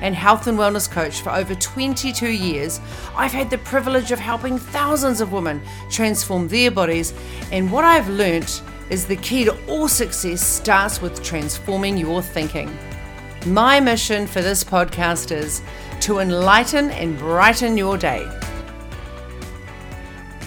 and health and wellness coach for over 22 years, I've had the privilege of helping thousands of women transform their bodies. And what I've learnt is the key to all success starts with transforming your thinking. My mission for this podcast is to enlighten and brighten your day.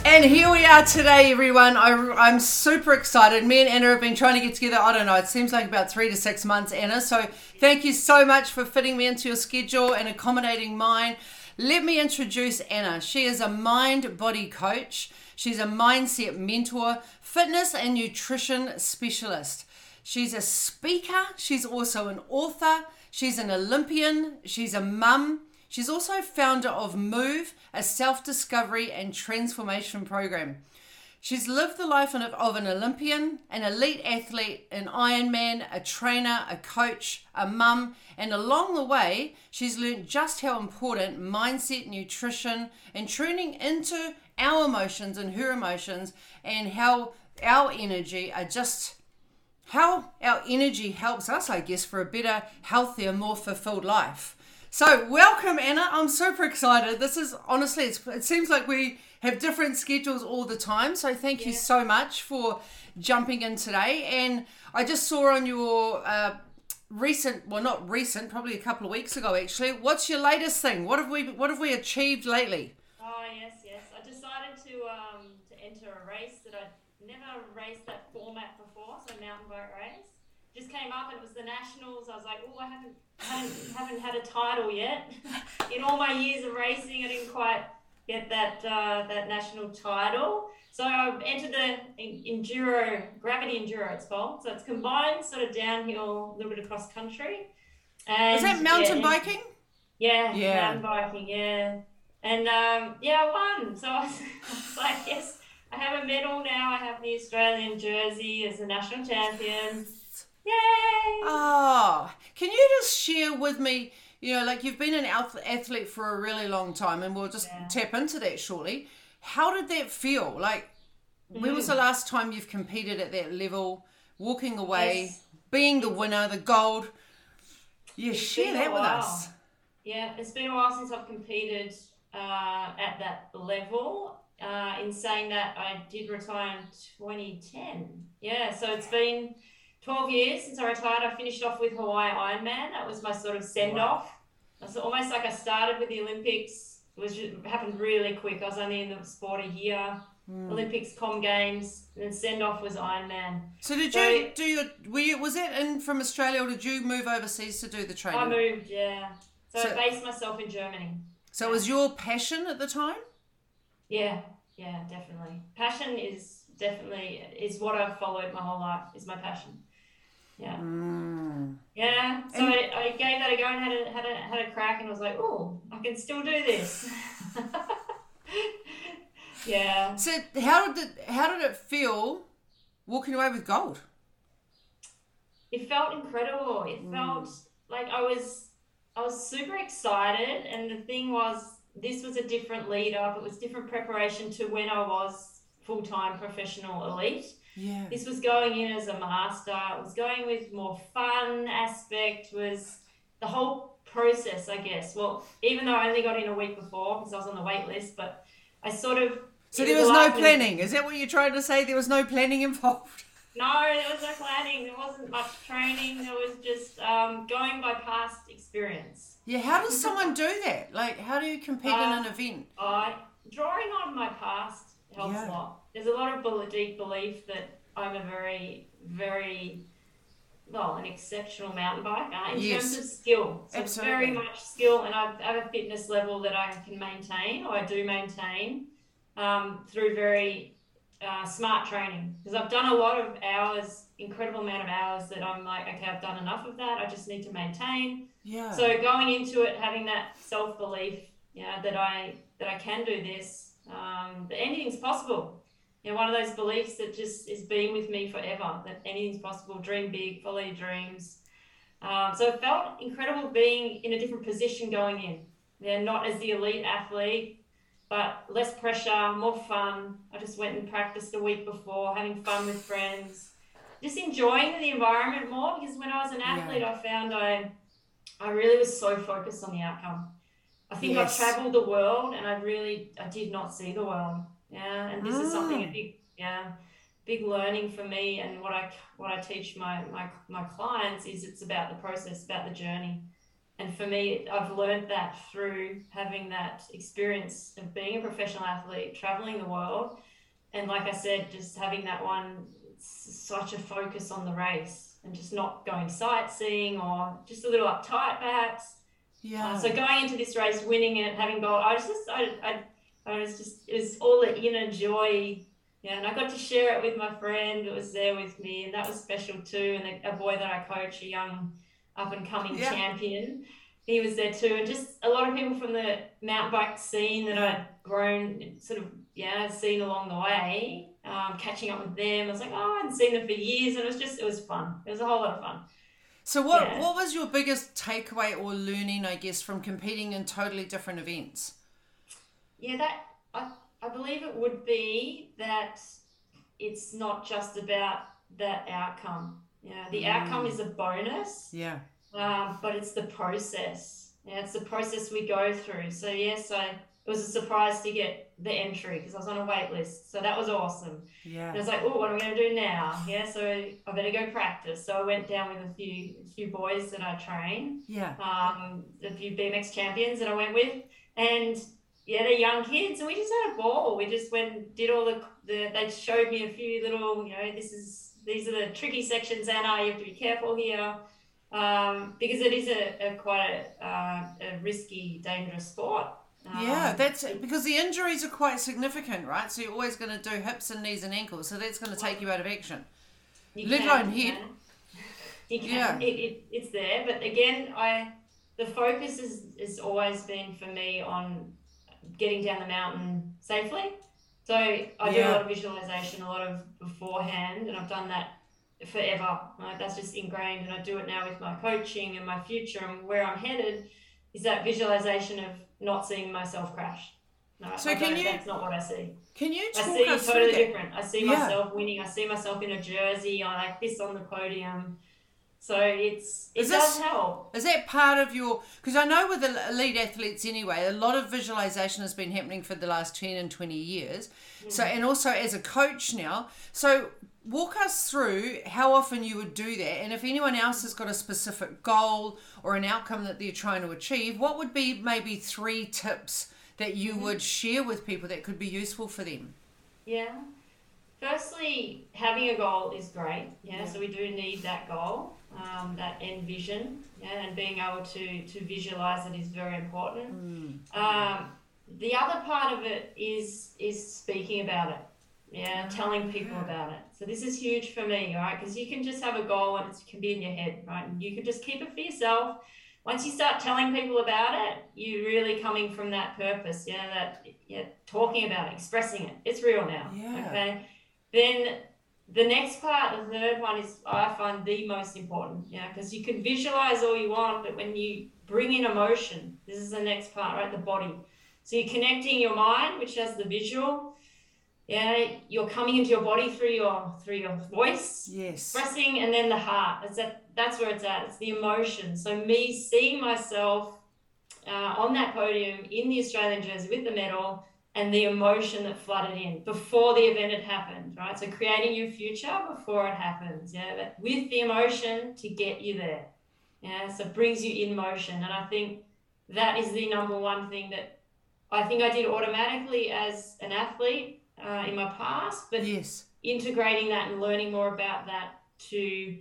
And here we are today, everyone. I, am super excited. Me and Anna have been trying to get together. I don't know, it seems like about three to six months, Anna. So thank you so much for fitting me into your schedule and accommodating mine. Let me introduce Anna. She is a mind body coach, she's a mindset mentor, fitness and nutrition specialist. She's a speaker, she's also an author, she's an Olympian, she's a mum. She's also founder of Move, a self discovery and transformation program. She's lived the life of an Olympian, an elite athlete, an Ironman, a trainer, a coach, a mum, and along the way, she's learned just how important mindset, nutrition, and tuning into our emotions and her emotions, and how our energy are just how our energy helps us, I guess, for a better, healthier, more fulfilled life. So, welcome, Anna. I'm super excited. This is honestly, it seems like we have different schedules all the time. So, thank yeah. you so much for jumping in today. And I just saw on your uh, recent, well, not recent, probably a couple of weeks ago, actually. What's your latest thing? What have we, what have we achieved lately? Oh yes, yes. I decided to um, to enter a race that I'd never raced that format before, so mountain bike race just came up and it was the nationals. I was like, oh, I haven't, haven't haven't had a title yet. In all my years of racing, I didn't quite get that uh, that national title. So I entered the enduro gravity enduro. It's called. So it's combined sort of downhill, a little bit of cross country. And, Is that mountain yeah, biking? Yeah, yeah, mountain biking. Yeah, and um, yeah, I won. So I was, I was like, yes. I have a medal now. I have the Australian jersey as a national champion. Yay! Oh, can you just share with me? You know, like you've been an athlete for a really long time, and we'll just yeah. tap into that shortly. How did that feel? Like, mm. when was the mm. last time you've competed at that level? Walking away, yes. being the winner, the gold. Yeah, it's share that with us. Yeah, it's been a while since I've competed uh, at that level. Uh, in saying that, I did retire in 2010. Yeah, so it's been 12 years since I retired. I finished off with Hawaii Ironman. That was my sort of send off. It's almost like I started with the Olympics. It was just, it happened really quick. I was only in the sport a year. Mm. Olympics, Com Games, and then send off was Ironman. So did so, you do your? Were you, was it in from Australia, or did you move overseas to do the training? I moved, yeah. So, so I based myself in Germany. So yeah. it was your passion at the time? Yeah, yeah, definitely. Passion is definitely is what I've followed my whole life. Is my passion. Yeah. Mm. Yeah. So I, I, gave that a go and had a, had a, had a crack and was like, oh, I can still do this. yeah. So how did it, how did it feel walking away with gold? It felt incredible. It mm. felt like I was I was super excited and the thing was this was a different lead up. It was different preparation to when I was full time professional elite. Yeah. This was going in as a master. It was going with more fun aspect. Was the whole process, I guess. Well, even though I only got in a week before because I was on the wait list, but I sort of. So there was no planning. Is that what you're trying to say? There was no planning involved. No, there was no planning. There wasn't much training. There was just um, going by past experience. Yeah, how does someone do that? Like, how do you compete uh, in an event? I drawing on my past helps yeah. a lot there's a lot of deep belief that I'm a very, very well, an exceptional mountain biker in yes. terms of skill. So Absolutely. very much skill, and I have a fitness level that I can maintain, or I do maintain, um, through very uh, smart training. Because I've done a lot of hours, incredible amount of hours that I'm like, okay, I've done enough of that. I just need to maintain. Yeah. So going into it, having that self belief, yeah, that I that I can do this, um, that anything's possible you know, one of those beliefs that just is being with me forever that anything's possible, dream big, follow your dreams. Um, so it felt incredible being in a different position going in. They're not as the elite athlete, but less pressure, more fun. I just went and practiced a week before, having fun with friends, just enjoying the environment more. Because when I was an athlete, yeah. I found I, I really was so focused on the outcome. I think yes. I traveled the world, and I really, I did not see the world. Yeah, and this is something a ah. big, yeah, big learning for me. And what I what I teach my my my clients is it's about the process, about the journey. And for me, I've learned that through having that experience of being a professional athlete, traveling the world, and like I said, just having that one such a focus on the race and just not going sightseeing or just a little uptight perhaps. Yeah. Uh, so going into this race, winning it, having gold, I was just I, I I was just it was all the inner joy. Yeah, and I got to share it with my friend that was there with me, and that was special too. And a, a boy that I coach, a young up and coming yeah. champion, he was there too. And just a lot of people from the mountain bike scene that I'd grown, sort of, yeah, seen along the way, um, catching up with them. I was like, oh, I hadn't seen them for years, and it was just, it was fun. It was a whole lot of fun. So what yeah. what was your biggest takeaway or learning, I guess, from competing in totally different events? Yeah, that I, I believe it would be that it's not just about that outcome. Yeah, the mm. outcome is a bonus. Yeah. Um, but it's the process. Yeah, it's the process we go through. So yes, I it was a surprise to get the entry because I was on a wait list. So that was awesome. Yeah. And I was like, oh, what am I going to do now? Yeah, so I better go practice. So I went down with a few a few boys that I train. Yeah. Um, a few BMX champions that I went with, and yeah, they're young kids, and we just had a ball. We just went, did all the, the they showed me a few little, you know, this is these are the tricky sections, Anna. You have to be careful here, um, because it is a, a quite a, uh, a risky, dangerous sport. Um, yeah, that's because the injuries are quite significant, right? So you're always going to do hips and knees and ankles, so that's going to take you out of action. Let alone head. You can. Yeah. It, it, it's there, but again, I the focus is has always been for me on getting down the mountain safely. So I yeah. do a lot of visualization, a lot of beforehand, and I've done that forever. Right? That's just ingrained, and I do it now with my coaching and my future and where I'm headed. Is that visualization of not seeing myself crash? No, so I can you? That's not what I see. Can you? I see totally different. I see yeah. myself winning. I see myself in a jersey, I like this on the podium. So it's it is does this, help. Is that part of your? Because I know with the elite athletes anyway, a lot of visualization has been happening for the last ten and twenty years. Mm. So and also as a coach now. So walk us through how often you would do that, and if anyone else has got a specific goal or an outcome that they're trying to achieve, what would be maybe three tips that you mm-hmm. would share with people that could be useful for them? Yeah. Firstly, having a goal is great. Yeah, yeah. so we do need that goal um, that end vision, yeah, and being able to to visualize it is very important. Mm. Um, the other part of it is is speaking about it, yeah, telling people yeah. about it. So this is huge for me, right? Because you can just have a goal and it can be in your head, right? And you can just keep it for yourself. Once you start telling people about it, you're really coming from that purpose, yeah, that yeah, talking about it, expressing it. It's real now. Yeah. Okay. Then the next part, the third one, is I find the most important. Yeah, because you can visualize all you want, but when you bring in emotion, this is the next part, right? The body. So you're connecting your mind, which has the visual. Yeah, you're coming into your body through your through your voice. Yes. Expressing, and then the heart. That's that. That's where it's at. It's the emotion. So me seeing myself uh, on that podium in the Australian jersey with the medal and the emotion that flooded in before the event had happened, right? So creating your future before it happens, yeah, but with the emotion to get you there. Yeah, so it brings you in motion. And I think that is the number one thing that I think I did automatically as an athlete uh, in my past, but yes. integrating that and learning more about that to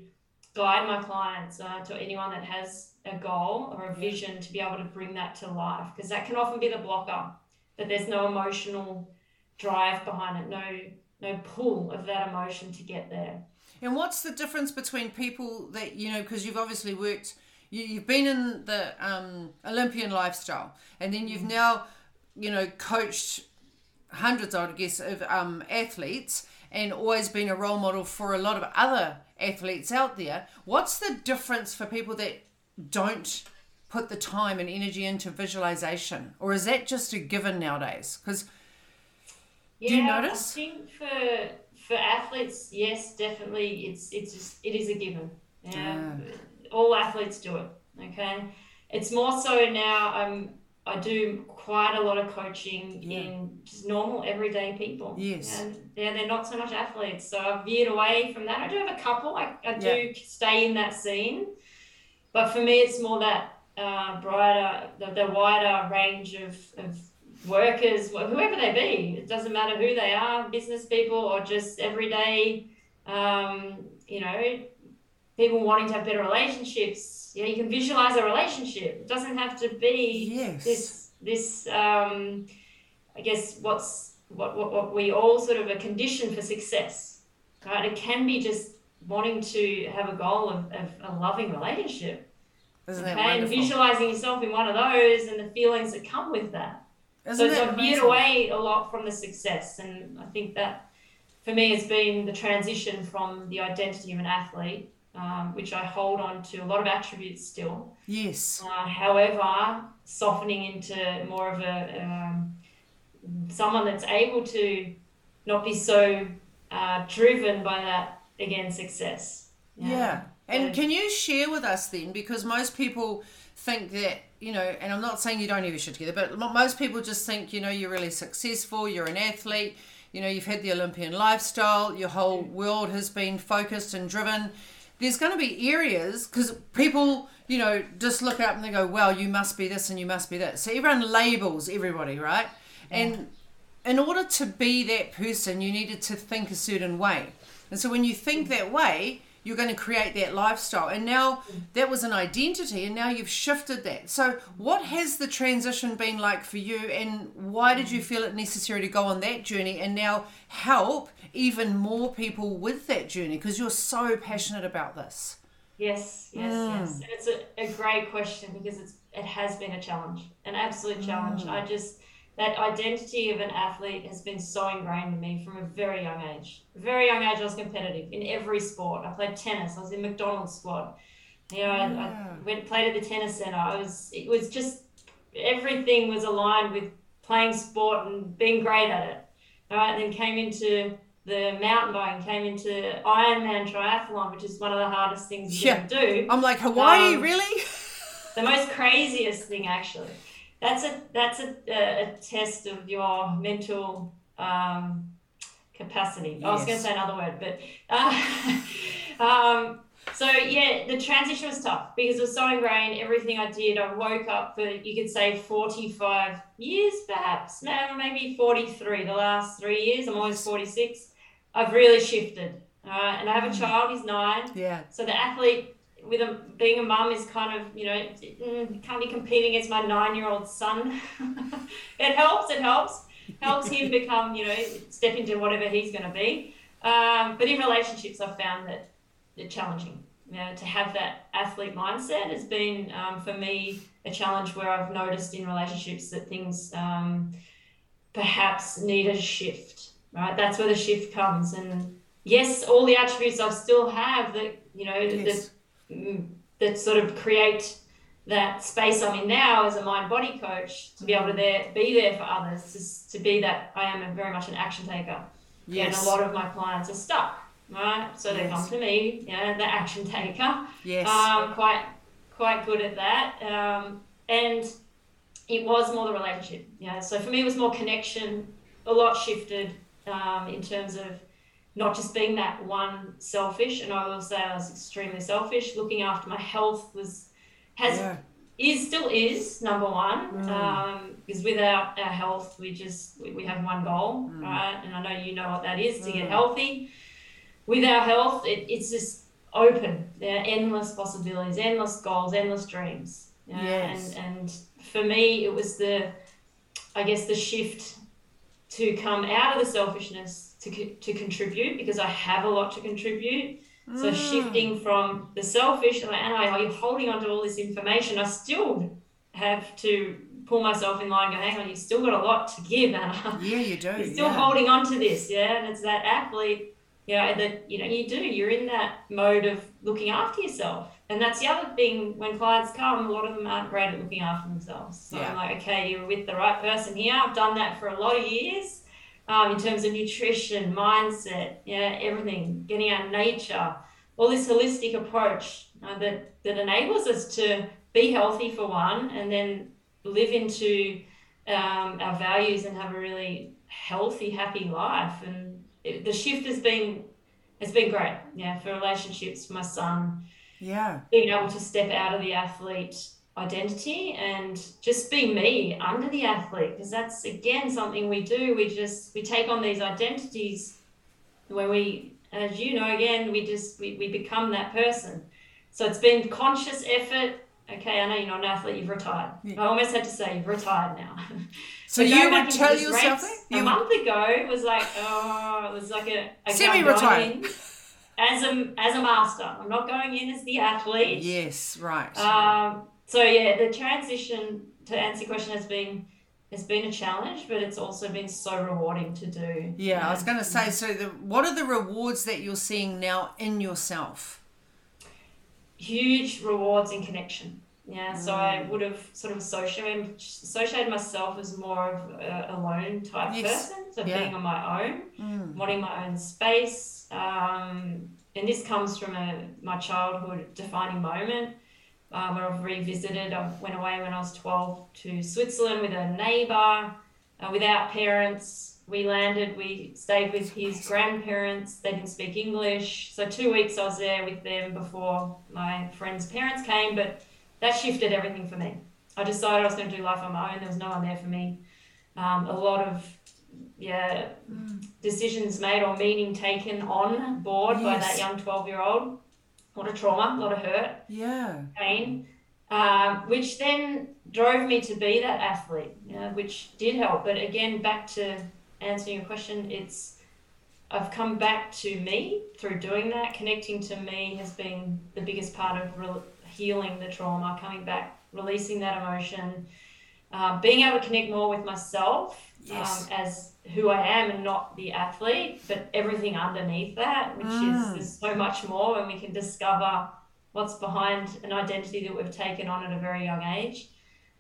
guide my clients, uh, to anyone that has a goal or a vision to be able to bring that to life, because that can often be the blocker that there's no emotional drive behind it, no no pull of that emotion to get there. And what's the difference between people that you know because you've obviously worked you, have been in the um, Olympian lifestyle and then you've now you know coached hundreds, I would guess, of um, athletes and always been a role model for a lot of other athletes out there. What's the difference for people that don't put the time and energy into visualization, or is that just a given nowadays? Because yeah, do you notice? I think for for athletes, yes, definitely, it's it's just it is a given. Yeah, yeah. all athletes do it. Okay, it's more so now. I'm I do quite a lot of coaching yeah. in just normal everyday people. Yes. And yeah, they're not so much athletes. So I've veered away from that. I do have a couple. I, I do yeah. stay in that scene. But for me, it's more that uh, brighter, the, the wider range of, of workers, whoever they be. It doesn't matter who they are, business people or just everyday, um, you know, people wanting to have better relationships you know, you can visualize a relationship. It doesn't have to be yes. this this um, I guess what's what, what what we all sort of a condition for success. Right? It can be just wanting to have a goal of, of a loving relationship. Isn't okay? And visualizing yourself in one of those and the feelings that come with that. Isn't so it's veered away a lot from the success. And I think that for me has been the transition from the identity of an athlete um, which I hold on to a lot of attributes still. Yes. Uh, however, softening into more of a um, someone that's able to not be so uh, driven by that again success. Yeah. yeah. And can you share with us then, because most people think that you know, and I'm not saying you don't ever shit together, but most people just think you know you're really successful, you're an athlete, you know, you've had the Olympian lifestyle, your whole world has been focused and driven there's going to be areas because people, you know, just look up and they go, well, you must be this and you must be that. So everyone labels everybody, right? Yeah. And in order to be that person, you needed to think a certain way. And so when you think mm. that way, you're going to create that lifestyle. And now that was an identity, and now you've shifted that. So, what has the transition been like for you, and why did you feel it necessary to go on that journey and now help even more people with that journey? Because you're so passionate about this. Yes, yes, mm. yes. And it's a, a great question because it's it has been a challenge, an absolute challenge. Mm. I just that identity of an athlete has been so ingrained in me from a very young age. Very young age, I was competitive in every sport. I played tennis. I was in McDonald's squad. You know, yeah. I, I, went played at the tennis center. I was. It was just everything was aligned with playing sport and being great at it. All right, and then came into the mountain biking, came into Ironman triathlon, which is one of the hardest things you yeah. can do. I'm like Hawaii, um, really? the most craziest thing, actually that's a that's a, a, test of your mental um, capacity. Yes. I was going to say another word, but uh, um, so yeah, the transition was tough because it was so ingrained. Everything I did, I woke up for you could say forty five years, perhaps, maybe forty three. The last three years, I'm almost forty six. I've really shifted. Uh, and I have a mm. child, he's nine. Yeah. So the athlete with a being a mum is kind of you know mm, can't be competing against my nine year old son. it helps. It helps. Helps him become you know step into whatever he's going to be. Um, but in relationships, I've found that it's challenging. You know, to have that athlete mindset has been um, for me a challenge where I've noticed in relationships that things um, perhaps need a shift. Right, that's where the shift comes. And yes, all the attributes I still have that you know yes. that that sort of create that space I'm in now as a mind body coach to be able to there be there for others, to, to be that I am a, very much an action taker. Yes. And a lot of my clients are stuck, right? So they yes. come to me, you know, the action taker. Yes. Um, quite quite good at that. Um, and it was more the relationship. Yeah. So for me, it was more connection. A lot shifted um, in terms of not just being that one selfish and i will say i was extremely selfish looking after my health was has yeah. is still is number one mm. um, because without our health we just we, we have one goal mm. right and i know you know what that is to mm. get healthy with our health it, it's just open there are endless possibilities endless goals endless dreams yes. and and for me it was the i guess the shift to come out of the selfishness to, to contribute because I have a lot to contribute. Mm. So shifting from the selfish, like, and I, are you holding on to all this information? I still have to pull myself in line. Go, hang on, you've still got a lot to give, Anna. Yeah, you do. You're still yeah. holding on to this, yeah. And it's that athlete, you know, that you know you do. You're in that mode of looking after yourself, and that's the other thing. When clients come, a lot of them aren't great at looking after themselves. So yeah. I'm like, okay, you're with the right person here. I've done that for a lot of years. Um, in terms of nutrition, mindset, yeah, everything, getting out nature, all this holistic approach uh, that that enables us to be healthy for one, and then live into um, our values and have a really healthy, happy life. And it, the shift has been has been great. Yeah, for relationships, for my son. Yeah, being able to step out of the athlete identity and just be me under the athlete because that's again something we do we just we take on these identities where we as you know again we just we, we become that person so it's been conscious effort okay, I know you're not an athlete, you've retired. Yeah. I almost had to say you've retired now. So you would tell yourself a month ago it was like oh it was like a, a semi-retired as a as a master. I'm not going in as the athlete. Yes, right. Um, so yeah, the transition to answer your question has been has been a challenge, but it's also been so rewarding to do. Yeah, I was going to say. So, the, what are the rewards that you're seeing now in yourself? huge rewards in connection. Yeah, so I mm. would have sort of associated associated myself as more of a, a lone type yes. person, so yeah. being on my own, mm. wanting my own space. Um, and this comes from a my childhood defining moment uh, where I've revisited. I went away when I was twelve to Switzerland with a neighbour, uh, without parents we landed, we stayed with his grandparents. They didn't speak English. So, two weeks I was there with them before my friend's parents came, but that shifted everything for me. I decided I was going to do life on my own. There was no one there for me. Um, a lot of yeah mm. decisions made or meaning taken on board yes. by that young 12 year old. A lot of trauma, a lot of hurt, yeah, pain, um, which then drove me to be that athlete, you know, which did help. But again, back to answering your question, it's I've come back to me through doing that. Connecting to me has been the biggest part of re- healing the trauma, coming back, releasing that emotion, uh, being able to connect more with myself yes. um, as who I am and not the athlete, but everything underneath that, which mm. is there's so much more when we can discover what's behind an identity that we've taken on at a very young age.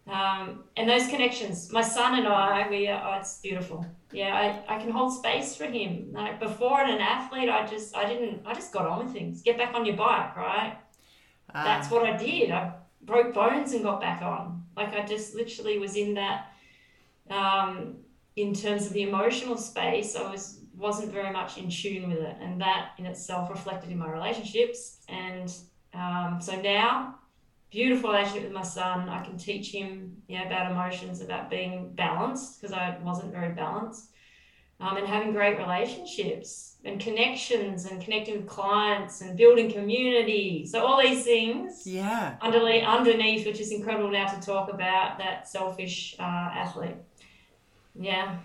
Um, and those connections, my son and I, we are, oh, it's beautiful. Yeah, I, I can hold space for him. Like before, an athlete, I just, I didn't, I just got on with things. Get back on your bike, right? Uh, That's what I did. I broke bones and got back on. Like I just literally was in that, um, in terms of the emotional space, I was, wasn't very much in tune with it. And that in itself reflected in my relationships. And um, so now beautiful relationship with my son. I can teach him, you know, about emotions, about being balanced because I wasn't very balanced, um, and having great relationships and connections and connecting with clients and building community. So all these things, yeah, underneath, underneath, which is incredible now to talk about that selfish uh, athlete. Yeah.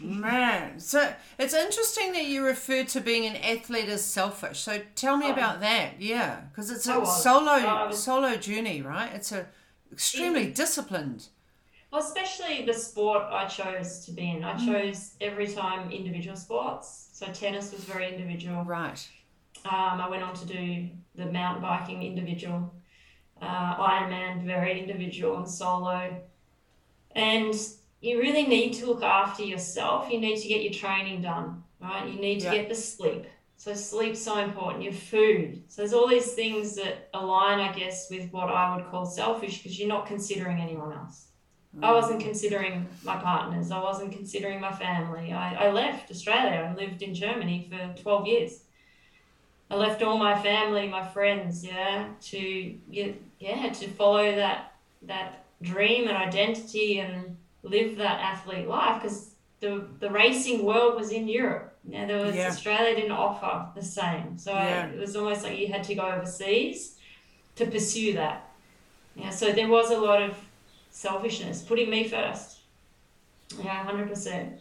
Man, so it's interesting that you refer to being an athlete as selfish. So tell me oh. about that. Yeah, because it's a solo oh, solo journey, right? It's a extremely yeah. disciplined. Well, especially the sport I chose to be in. I mm. chose every time individual sports. So tennis was very individual. Right. Um, I went on to do the mountain biking individual, uh, Ironman very individual and solo, and you really need to look after yourself. You need to get your training done, right? You need to yeah. get the sleep. So sleep's so important. Your food. So there's all these things that align, I guess, with what I would call selfish because you're not considering anyone else. I wasn't considering my partners. I wasn't considering my family. I, I left Australia and lived in Germany for 12 years. I left all my family, my friends, yeah, to yeah, to follow that that dream and identity and live that athlete life because the the racing world was in Europe. Now there was yeah. Australia didn't offer the same, so yeah. it was almost like you had to go overseas to pursue that. Yeah, so there was a lot of selfishness, putting me first. Yeah, hundred percent.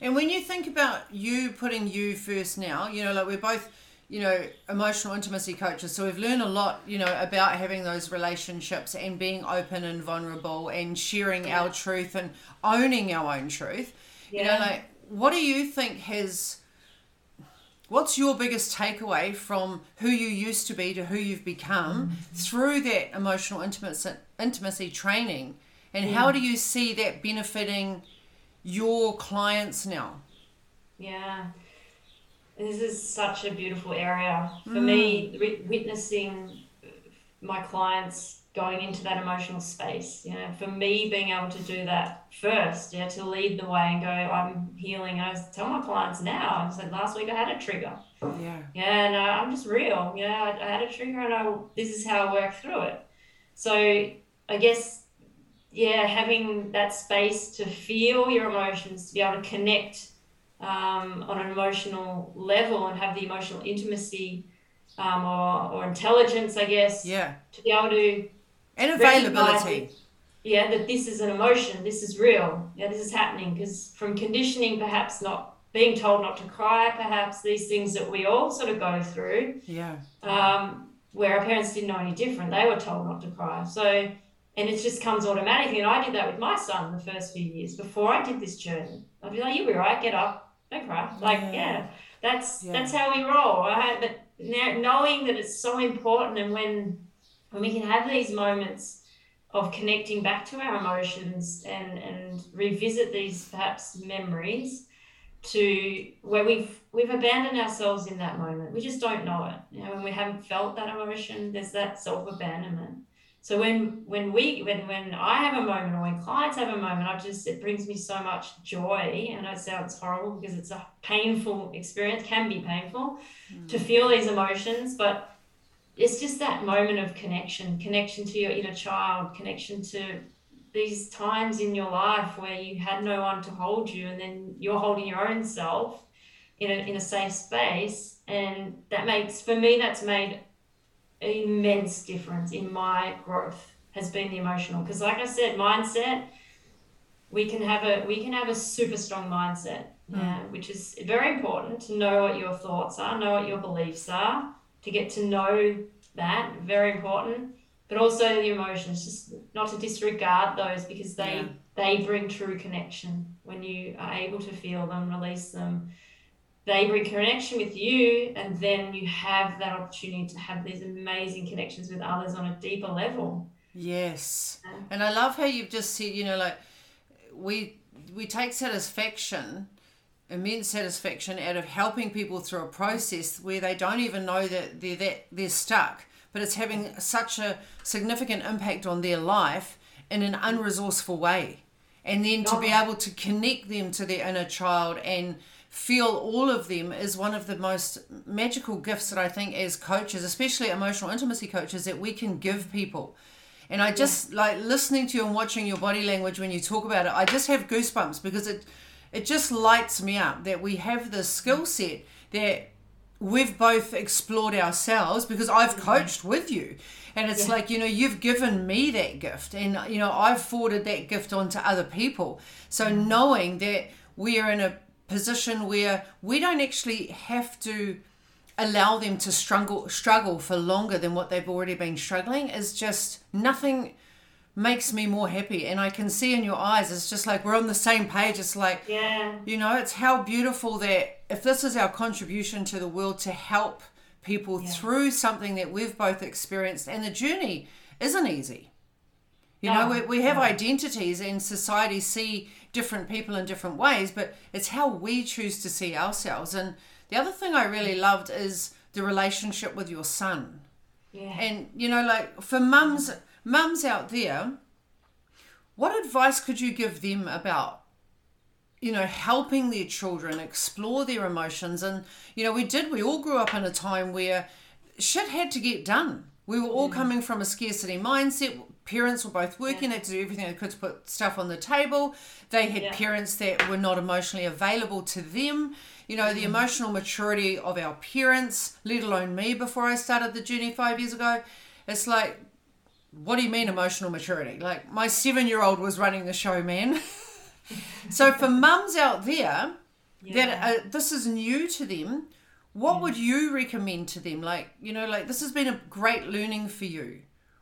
And when you think about you putting you first now, you know, like we're both you know, emotional intimacy coaches. So we've learned a lot, you know, about having those relationships and being open and vulnerable and sharing yeah. our truth and owning our own truth. Yeah. You know, like what do you think has what's your biggest takeaway from who you used to be to who you've become mm-hmm. through that emotional intimacy intimacy training and yeah. how do you see that benefiting your clients now? Yeah. This is such a beautiful area for mm. me witnessing my clients going into that emotional space you know for me being able to do that first yeah to lead the way and go i'm healing. And i tell my clients now i said last week i had a trigger. Yeah. Yeah and uh, i'm just real yeah I, I, had a trigger and I, this is how i work through it. So i guess yeah having that space to feel your emotions to be able to connect um, on an emotional level and have the emotional intimacy um, or, or intelligence, I guess. Yeah. To be able to. And availability. yeah, that this is an emotion, this is real, yeah, this is happening. Because from conditioning, perhaps not being told not to cry, perhaps these things that we all sort of go through. Yeah. Um, where our parents didn't know any different, they were told not to cry. So, and it just comes automatically. And I did that with my son the first few years before I did this journey. I'd be like, "You'll be right. Get up Don't cry. Like, yeah, yeah that's yeah. that's how we roll. Right? But now, knowing that it's so important, and when when we can have these moments of connecting back to our emotions and and revisit these perhaps memories to where we've we've abandoned ourselves in that moment. We just don't know it. You know, when we haven't felt that emotion, there's that self abandonment. So when when we when when I have a moment or when clients have a moment, I just it brings me so much joy. And it sounds horrible because it's a painful experience, can be painful mm. to feel these emotions, but it's just that moment of connection, connection to your inner child, connection to these times in your life where you had no one to hold you and then you're holding your own self in a, in a safe space and that makes for me that's made immense difference in my growth has been the emotional because like i said mindset we can have a we can have a super strong mindset mm. uh, which is very important to know what your thoughts are know what your beliefs are to get to know that very important but also the emotions just not to disregard those because they yeah. they bring true connection when you are able to feel them release them they bring connection with you and then you have that opportunity to have these amazing connections with others on a deeper level. Yes. And i love how you've just said you know like we we take satisfaction immense satisfaction out of helping people through a process where they don't even know that they're that they're stuck but it's having such a significant impact on their life in an unresourceful way. And then to be able to connect them to their inner child and feel all of them is one of the most magical gifts that I think as coaches, especially emotional intimacy coaches, that we can give people. And I just yeah. like listening to you and watching your body language when you talk about it, I just have goosebumps because it it just lights me up that we have this skill set that we've both explored ourselves because I've coached with you. And it's yeah. like, you know, you've given me that gift and, you know, I've forwarded that gift on to other people. So knowing that we are in a position where we don't actually have to allow them to struggle struggle for longer than what they've already been struggling. Is just nothing makes me more happy. And i can see in your eyes it's just like we're on the same page. It's like yeah. you know it's how beautiful that if this is our contribution to the world to help people yeah. through something that we've both experienced and the journey isn't easy you no, know we, we have no. identities and society see different people in different ways, but it's how we choose to see ourselves. And the other thing I really loved is the relationship with your son. Yeah. And you know, like for mums mums out there, what advice could you give them about you know helping their children explore their emotions and you know we did we all grew up in a time where shit had to get done we were all mm. coming from a scarcity mindset parents were both working, yeah. they had to do everything they could to put stuff on the table. They had yeah. parents that were not emotionally available to them. You know, the mm. emotional maturity of our parents, let alone me before I started the journey five years ago, it's like, what do you mean emotional maturity? Like, my seven year old was running the show, man. so, for mums out there yeah. that uh, this is new to them, what would you recommend to them? Like, you know, like this has been a great learning for you.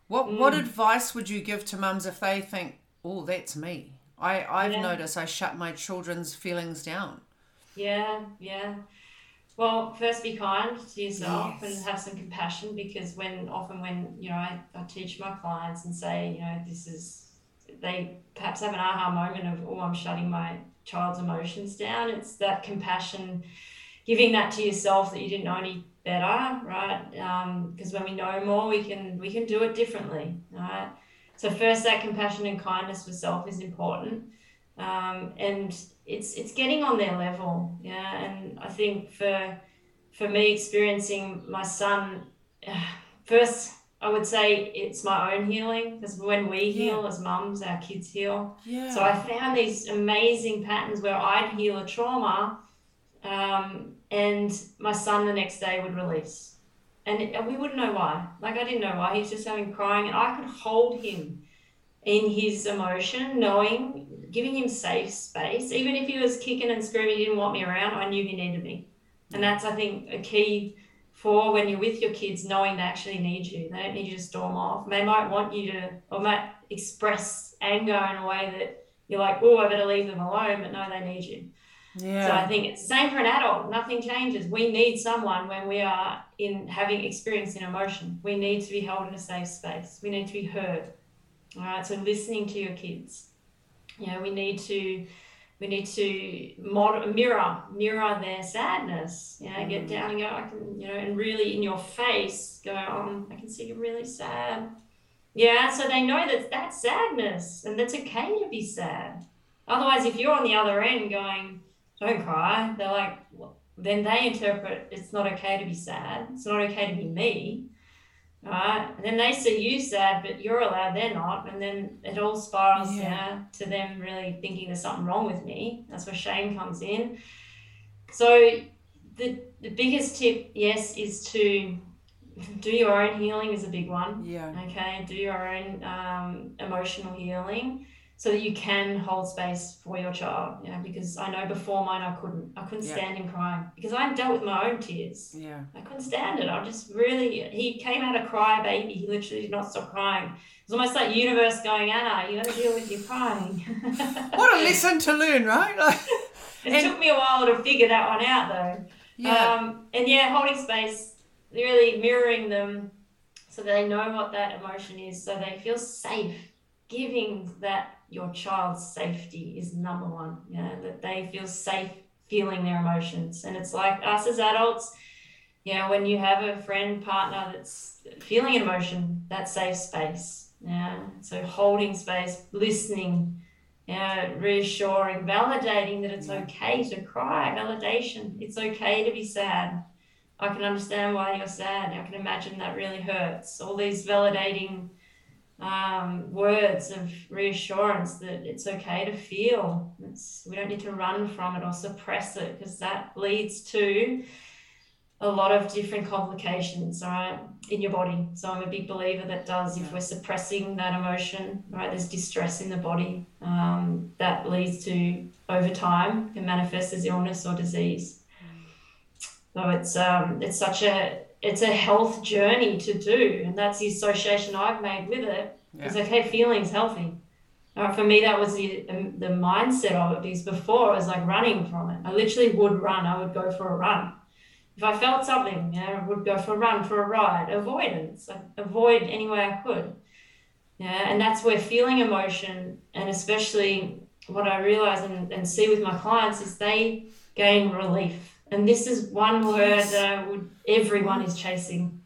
What mm. what advice would you give to mums if they think, oh, that's me? I, I've yeah. noticed I shut my children's feelings down. Yeah, yeah. Well, first be kind to yourself yes. and have some compassion because when often when you know I, I teach my clients and say you know this is they perhaps have an aha moment of oh I'm shutting my child's emotions down. It's that compassion, giving that to yourself that you didn't know any better, right? Because um, when we know more, we can we can do it differently, right? So first, that compassion and kindness for self is important, um, and it's it's getting on their level, yeah. And I think for for me, experiencing my son, first I would say it's my own healing because when we heal yeah. as mums, our kids heal. Yeah. So I found these amazing patterns where I'd heal a trauma, um, and my son the next day would release, and, we wouldn't know why. Like I didn't know why. He was just having crying, and I could hold him in his emotion, knowing, giving him safe space. Even if he was kicking and screaming, he didn't want me around. I knew he needed me, and that's I think a key for when you're with your kids, knowing they actually need you. They don't need you to storm off. They might want you to, or might express anger in a way that you're like, oh, I better leave them alone, but no, they need you. Yeah. So I think it's same for an adult. Nothing changes. We need someone when we are in having experience in emotion. We need to be held in a safe space. We need to be heard. All right. So listening to your kids. You know, we need to we need to mod- mirror mirror their sadness you know get mm. down and go i can you know and really in your face go on oh, i can see you're really sad yeah so they know that that's sadness and that's okay to be sad otherwise if you're on the other end going don't cry they're like well, then they interpret it's not okay to be sad it's not okay to be me right? And then they see you sad, but you're allowed, they're not. And then it all spirals yeah. to them really thinking there's something wrong with me. That's where shame comes in. So the, the biggest tip, yes, is to do your own healing is a big one. Yeah. Okay. Do your own um, emotional healing so that you can hold space for your child. You know, because I know before mine I couldn't. I couldn't stand him crying because I dealt with my own tears. Yeah. I couldn't stand it. I just really he came out a cry baby. He literally did not stop crying. It was almost like universe going, Anna, you gotta deal with your crying. what a lesson to learn, right? Like, it and, took me a while to figure that one out though. Yeah. Um, and yeah, holding space, really mirroring them so they know what that emotion is, so they feel safe giving that your child's safety is number one. Yeah, that they feel safe feeling their emotions. And it's like us as adults, you know, when you have a friend, partner that's feeling an emotion, that safe space. Yeah. So holding space, listening, yeah, reassuring, validating that it's okay to cry, validation. It's okay to be sad. I can understand why you're sad. I can imagine that really hurts. All these validating um, words of reassurance that it's okay to feel. It's, we don't need to run from it or suppress it because that leads to a lot of different complications, right, in your body. So I'm a big believer that does, if we're suppressing that emotion, right, there's distress in the body um, that leads to, over time, can manifest as illness or disease. So it's um, it's such a it's a health journey to do, and that's the association I've made with it. Yeah. It's okay, feeling's healthy. For me, that was the um, the mindset of it because before I was like running from it. I literally would run. I would go for a run. If I felt something, you know, I would go for a run, for a ride. Avoidance, like avoid any way I could. Yeah, and that's where feeling emotion, and especially what I realize and, and see with my clients is they gain relief and this is one word that would everyone is chasing.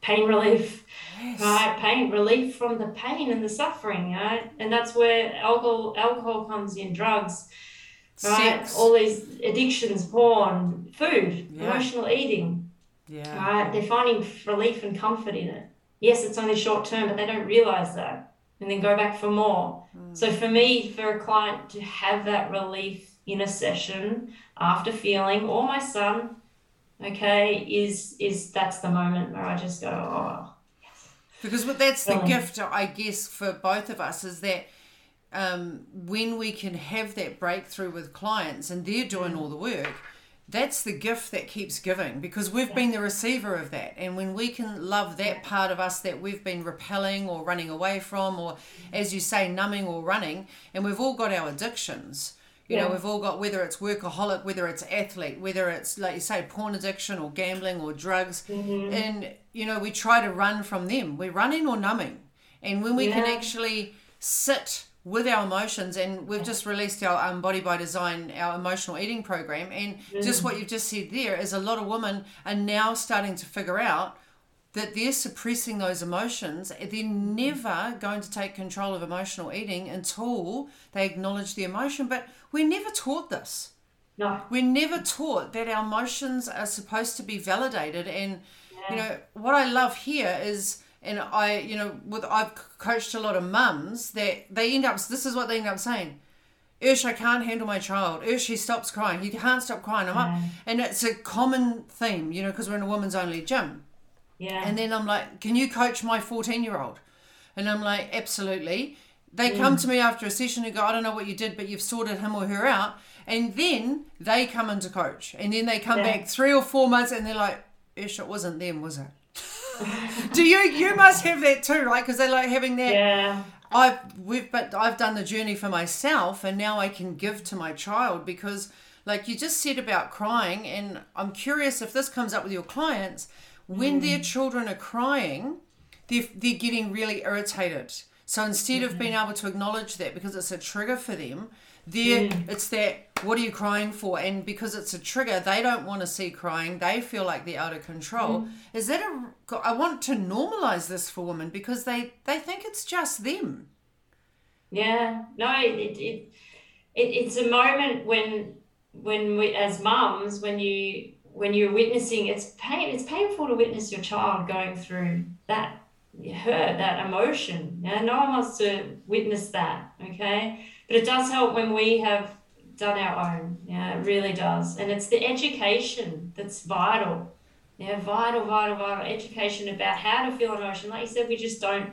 Pain relief. Yes. Right? Pain relief from the pain and the suffering, right? And that's where alcohol alcohol comes in, drugs, right? Sex. All these addictions, porn, food, yeah. emotional eating. Yeah. Right? They're finding relief and comfort in it. Yes, it's only short term, but they don't realize that. And then go back for more. Mm. So for me, for a client to have that relief in a session after feeling, or my son, okay, is is that's the moment where I just go, oh. Because that's the gift, I guess, for both of us is that um, when we can have that breakthrough with clients and they're doing all the work, that's the gift that keeps giving because we've yeah. been the receiver of that. And when we can love that part of us that we've been repelling or running away from, or as you say, numbing or running, and we've all got our addictions. You yeah. know, we've all got whether it's workaholic, whether it's athlete, whether it's like you say, porn addiction or gambling or drugs, mm-hmm. and you know, we try to run from them. We're running or numbing, and when we yeah. can actually sit with our emotions and we've just released our um, body by design our emotional eating program and mm. just what you've just said there is a lot of women are now starting to figure out that they're suppressing those emotions they're never going to take control of emotional eating until they acknowledge the emotion but we're never taught this no we're never taught that our emotions are supposed to be validated and yeah. you know what i love here is and I, you know, with I've coached a lot of mums that they end up. This is what they end up saying. Ursh, I can't handle my child. Ursh, he stops crying. He can't stop crying. I'm up, and it's a common theme, you know, because we're in a woman's only gym. Yeah. And then I'm like, can you coach my 14 year old? And I'm like, absolutely. They mm. come to me after a session and go, I don't know what you did, but you've sorted him or her out. And then they come into coach, and then they come yeah. back three or four months, and they're like, Ursh, it wasn't them, was it? Do you? You must have that too, right? Because they like having that. Yeah. I've we've but I've done the journey for myself, and now I can give to my child because, like you just said about crying, and I'm curious if this comes up with your clients when mm. their children are crying, they're they're getting really irritated. So instead mm-hmm. of being able to acknowledge that because it's a trigger for them, there it's that what are you crying for? And because it's a trigger they don't want to see crying. They feel like they're out of control. Mm. is that a i want to normalize this for women because they they think it's just them. Yeah. No it, it, it, it's a moment when when we as mums when you when you're witnessing it's pain it's painful to witness your child going through that hurt that emotion yeah no one wants to witness that okay but it does help when we have done our own. Yeah, it really does. And it's the education that's vital. Yeah, vital, vital, vital education about how to feel emotion. Like you said, we just don't,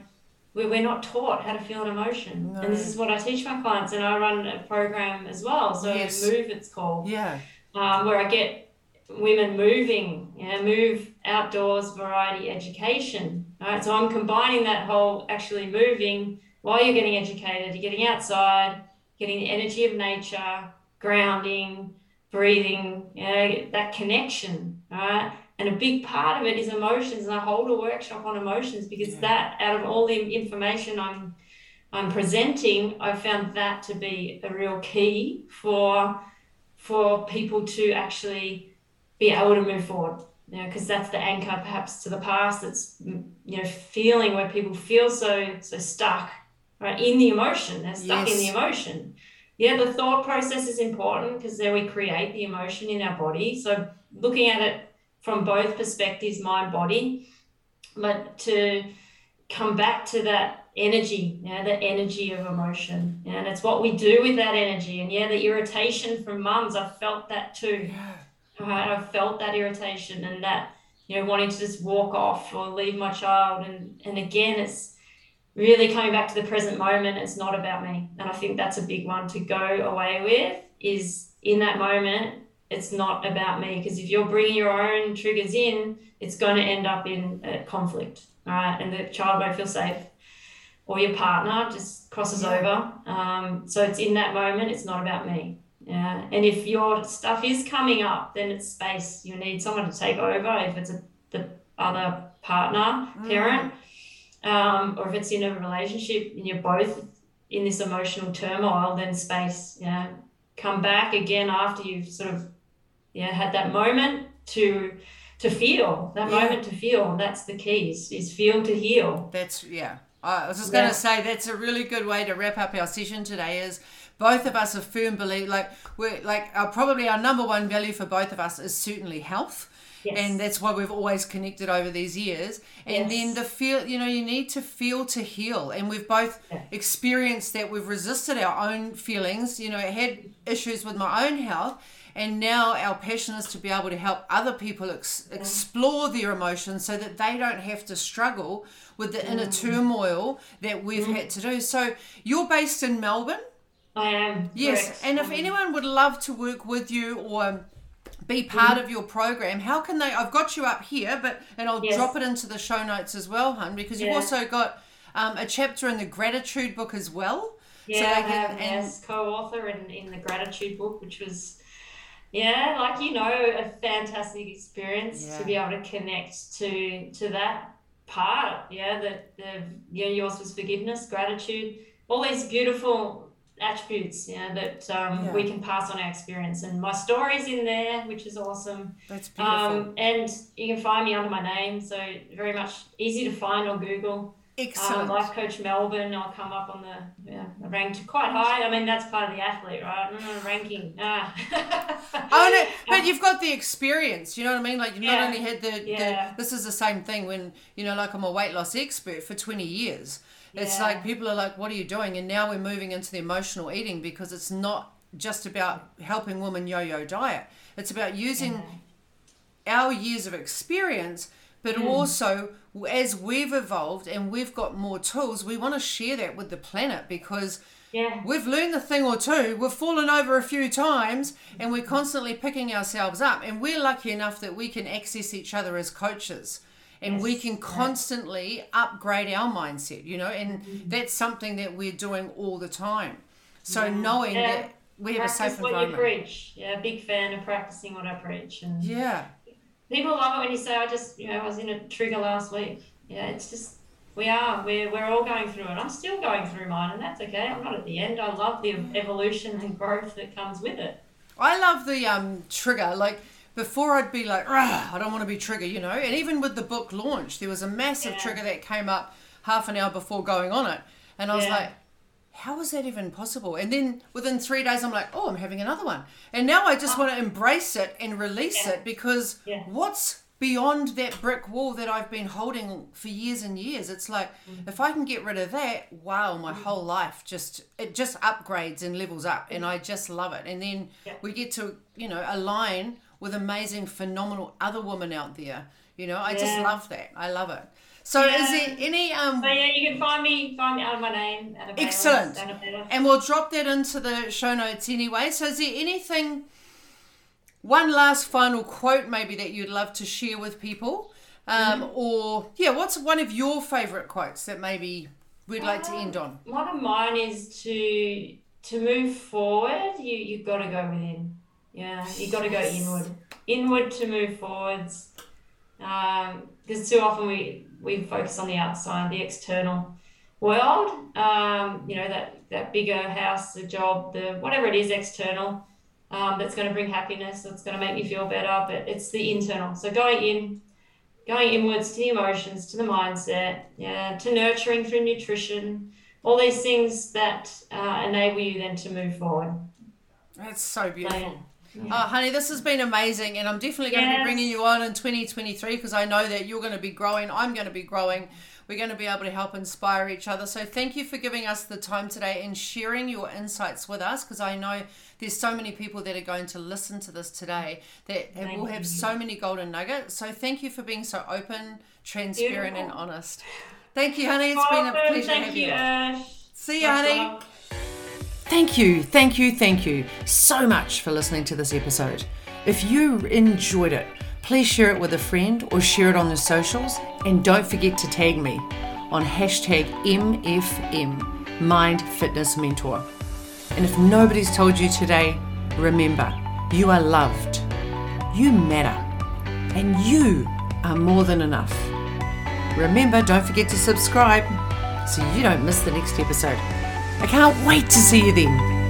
we're not taught how to feel an emotion. No. And this is what I teach my clients. And I run a program as well. So yes. Move, it's called. Yeah. Um, where I get women moving, you know, move outdoors variety education. Right. So I'm combining that whole actually moving while you're getting educated, you're getting outside, getting the energy of nature, grounding, breathing, you know, that connection, right? And a big part of it is emotions. And I hold a workshop on emotions because yeah. that, out of all the information I'm I'm presenting, I found that to be a real key for for people to actually be able to move forward. You know, because that's the anchor perhaps to the past. That's you know feeling where people feel so so stuck right in the emotion. They're stuck yes. in the emotion. Yeah the thought process is important because there we create the emotion in our body. So looking at it from both perspectives mind body but to come back to that energy yeah the energy of emotion. And it's what we do with that energy. And yeah the irritation from mums i felt that too right i felt that irritation and that you know wanting to just walk off or leave my child. And and again it's really coming back to the present moment it's not about me. And i think that's a big one to go away with is in that moment it's not about me. Because if you're bringing your own triggers in it's going to end up in a conflict right? And the child won't feel safe or your partner just crosses yeah. over. Um, so it's in that moment it's not about me yeah and if your stuff is coming up then it's space you need someone to take over if it's a, the other partner mm. parent um, or if it's in a relationship and you're both in this emotional turmoil, then space, know, come back again after you've sort of, yeah, had that moment to to feel that yeah. moment to feel. That's the keys is feel to heal. That's yeah. I was just going to say that's a really good way to wrap up our session today. Is both of us are firm believe like we're like our, probably our number one value for both of us is certainly health Yes. And that's why we've always connected over these years. And yes. then the feel, you know, you need to feel to heal. And we've both yeah. experienced that. We've resisted our own feelings, you know, had issues with my own health. And now our passion is to be able to help other people ex- yeah. explore their emotions so that they don't have to struggle with the mm. inner turmoil that we've mm. had to do. So you're based in Melbourne? I am. Yes. Correct. And if anyone would love to work with you or be part mm-hmm. of your program, how can they? I've got you up here, but and I'll yes. drop it into the show notes as well, hun, because you've also got um, a chapter in the gratitude book as well. Yeah, so I have, and, yes, co-author in, in the gratitude book, which was yeah, like you know, a fantastic experience yeah. to be able to connect to to that part. Yeah, that the yeah yours was forgiveness, gratitude, all these beautiful attributes. Yeah, that um, yeah. we can pass on our experience, and my story's in there, which is awesome. That's beautiful. Um, and you can find me under my name, so very much easy to find on Google. Excellent. Um, Life Coach Melbourne, I'll come up on the, yeah, ranked quite high. I mean, that's part of the athlete, right? Mm, ranking. Ah. oh, no, but you've got the experience, you know what I mean? Like, you've yeah. not only had the, yeah. the, this is the same thing when, you know, like I'm a weight loss expert for 20 years. It's like people are like, what are you doing? And now we're moving into the emotional eating because it's not just about helping women yo yo diet, it's about using our years of experience but mm. also as we've evolved and we've got more tools, we want to share that with the planet because yeah. we've learned a thing or two, we've fallen over a few times, and we're constantly picking ourselves up. And we're lucky enough that we can access each other as coaches and yes. we can constantly yeah. upgrade our mindset, you know, and mm-hmm. that's something that we're doing all the time. So yeah. knowing that we have Practice a safe environment. what you preach. Yeah, big fan of practicing what I preach. And yeah people love it when you say, I just, you know, I was in a trigger last week. Yeah, it's just, we are, we're, we're all going through it. I'm still going through mine, and that's okay. I'm not at the end. I love the evolution and growth that comes with it. I love the um, trigger. Like, before I'd be like, I don't want to be trigger, you know. And even with the book launch, there was a massive yeah. trigger that came up half an hour before going on it. And I was yeah. like, how is that even possible? And then within three days, I'm like, oh, I'm having another one. And now I just oh. want to embrace it and release yeah. it because what's beyond that brick wall that I've been holding for years and years? It's like, mm. if I can get rid of that, wow, my mm. whole life just, it just upgrades and levels up. And I just love it. And then yeah. we get to, you know, align with amazing, phenomenal other women out there. You know, I just love that. I love it. So yeah. is there any um? So yeah, you can find me find me out of my name. excellent. And we'll drop that into the show notes anyway. So is there anything? One last final quote, maybe that you'd love to share with people, um, mm-hmm. or yeah, what's one of your favourite quotes that maybe we'd like to end on? One of mine is to to move forward. You you've got to go within. Yeah, you got to go inward. Inward to move forwards. Because um, too often we we focus on the outside, the external world. Um, you know that that bigger house, the job, the whatever it is external. Um, that's going to bring happiness. That's going to make me feel better. But it's the internal. So going in, going inwards to the emotions, to the mindset, yeah, to nurturing through nutrition, all these things that uh, enable you then to move forward. That's so beautiful. So, yeah. Oh, honey, this has been amazing, and I'm definitely going yes. to be bringing you on in 2023 because I know that you're going to be growing. I'm going to be growing. We're going to be able to help inspire each other. So, thank you for giving us the time today and sharing your insights with us because I know there's so many people that are going to listen to this today that thank will have you. so many golden nuggets. So, thank you for being so open, transparent, Beautiful. and honest. Thank you, honey. It's been a pleasure to have you. you. See you, honey. Thank you, thank you, thank you so much for listening to this episode. If you enjoyed it, please share it with a friend or share it on the socials. And don't forget to tag me on hashtag MFM Mind Fitness Mentor. And if nobody's told you today, remember you are loved, you matter, and you are more than enough. Remember, don't forget to subscribe so you don't miss the next episode. I can't wait to see you then.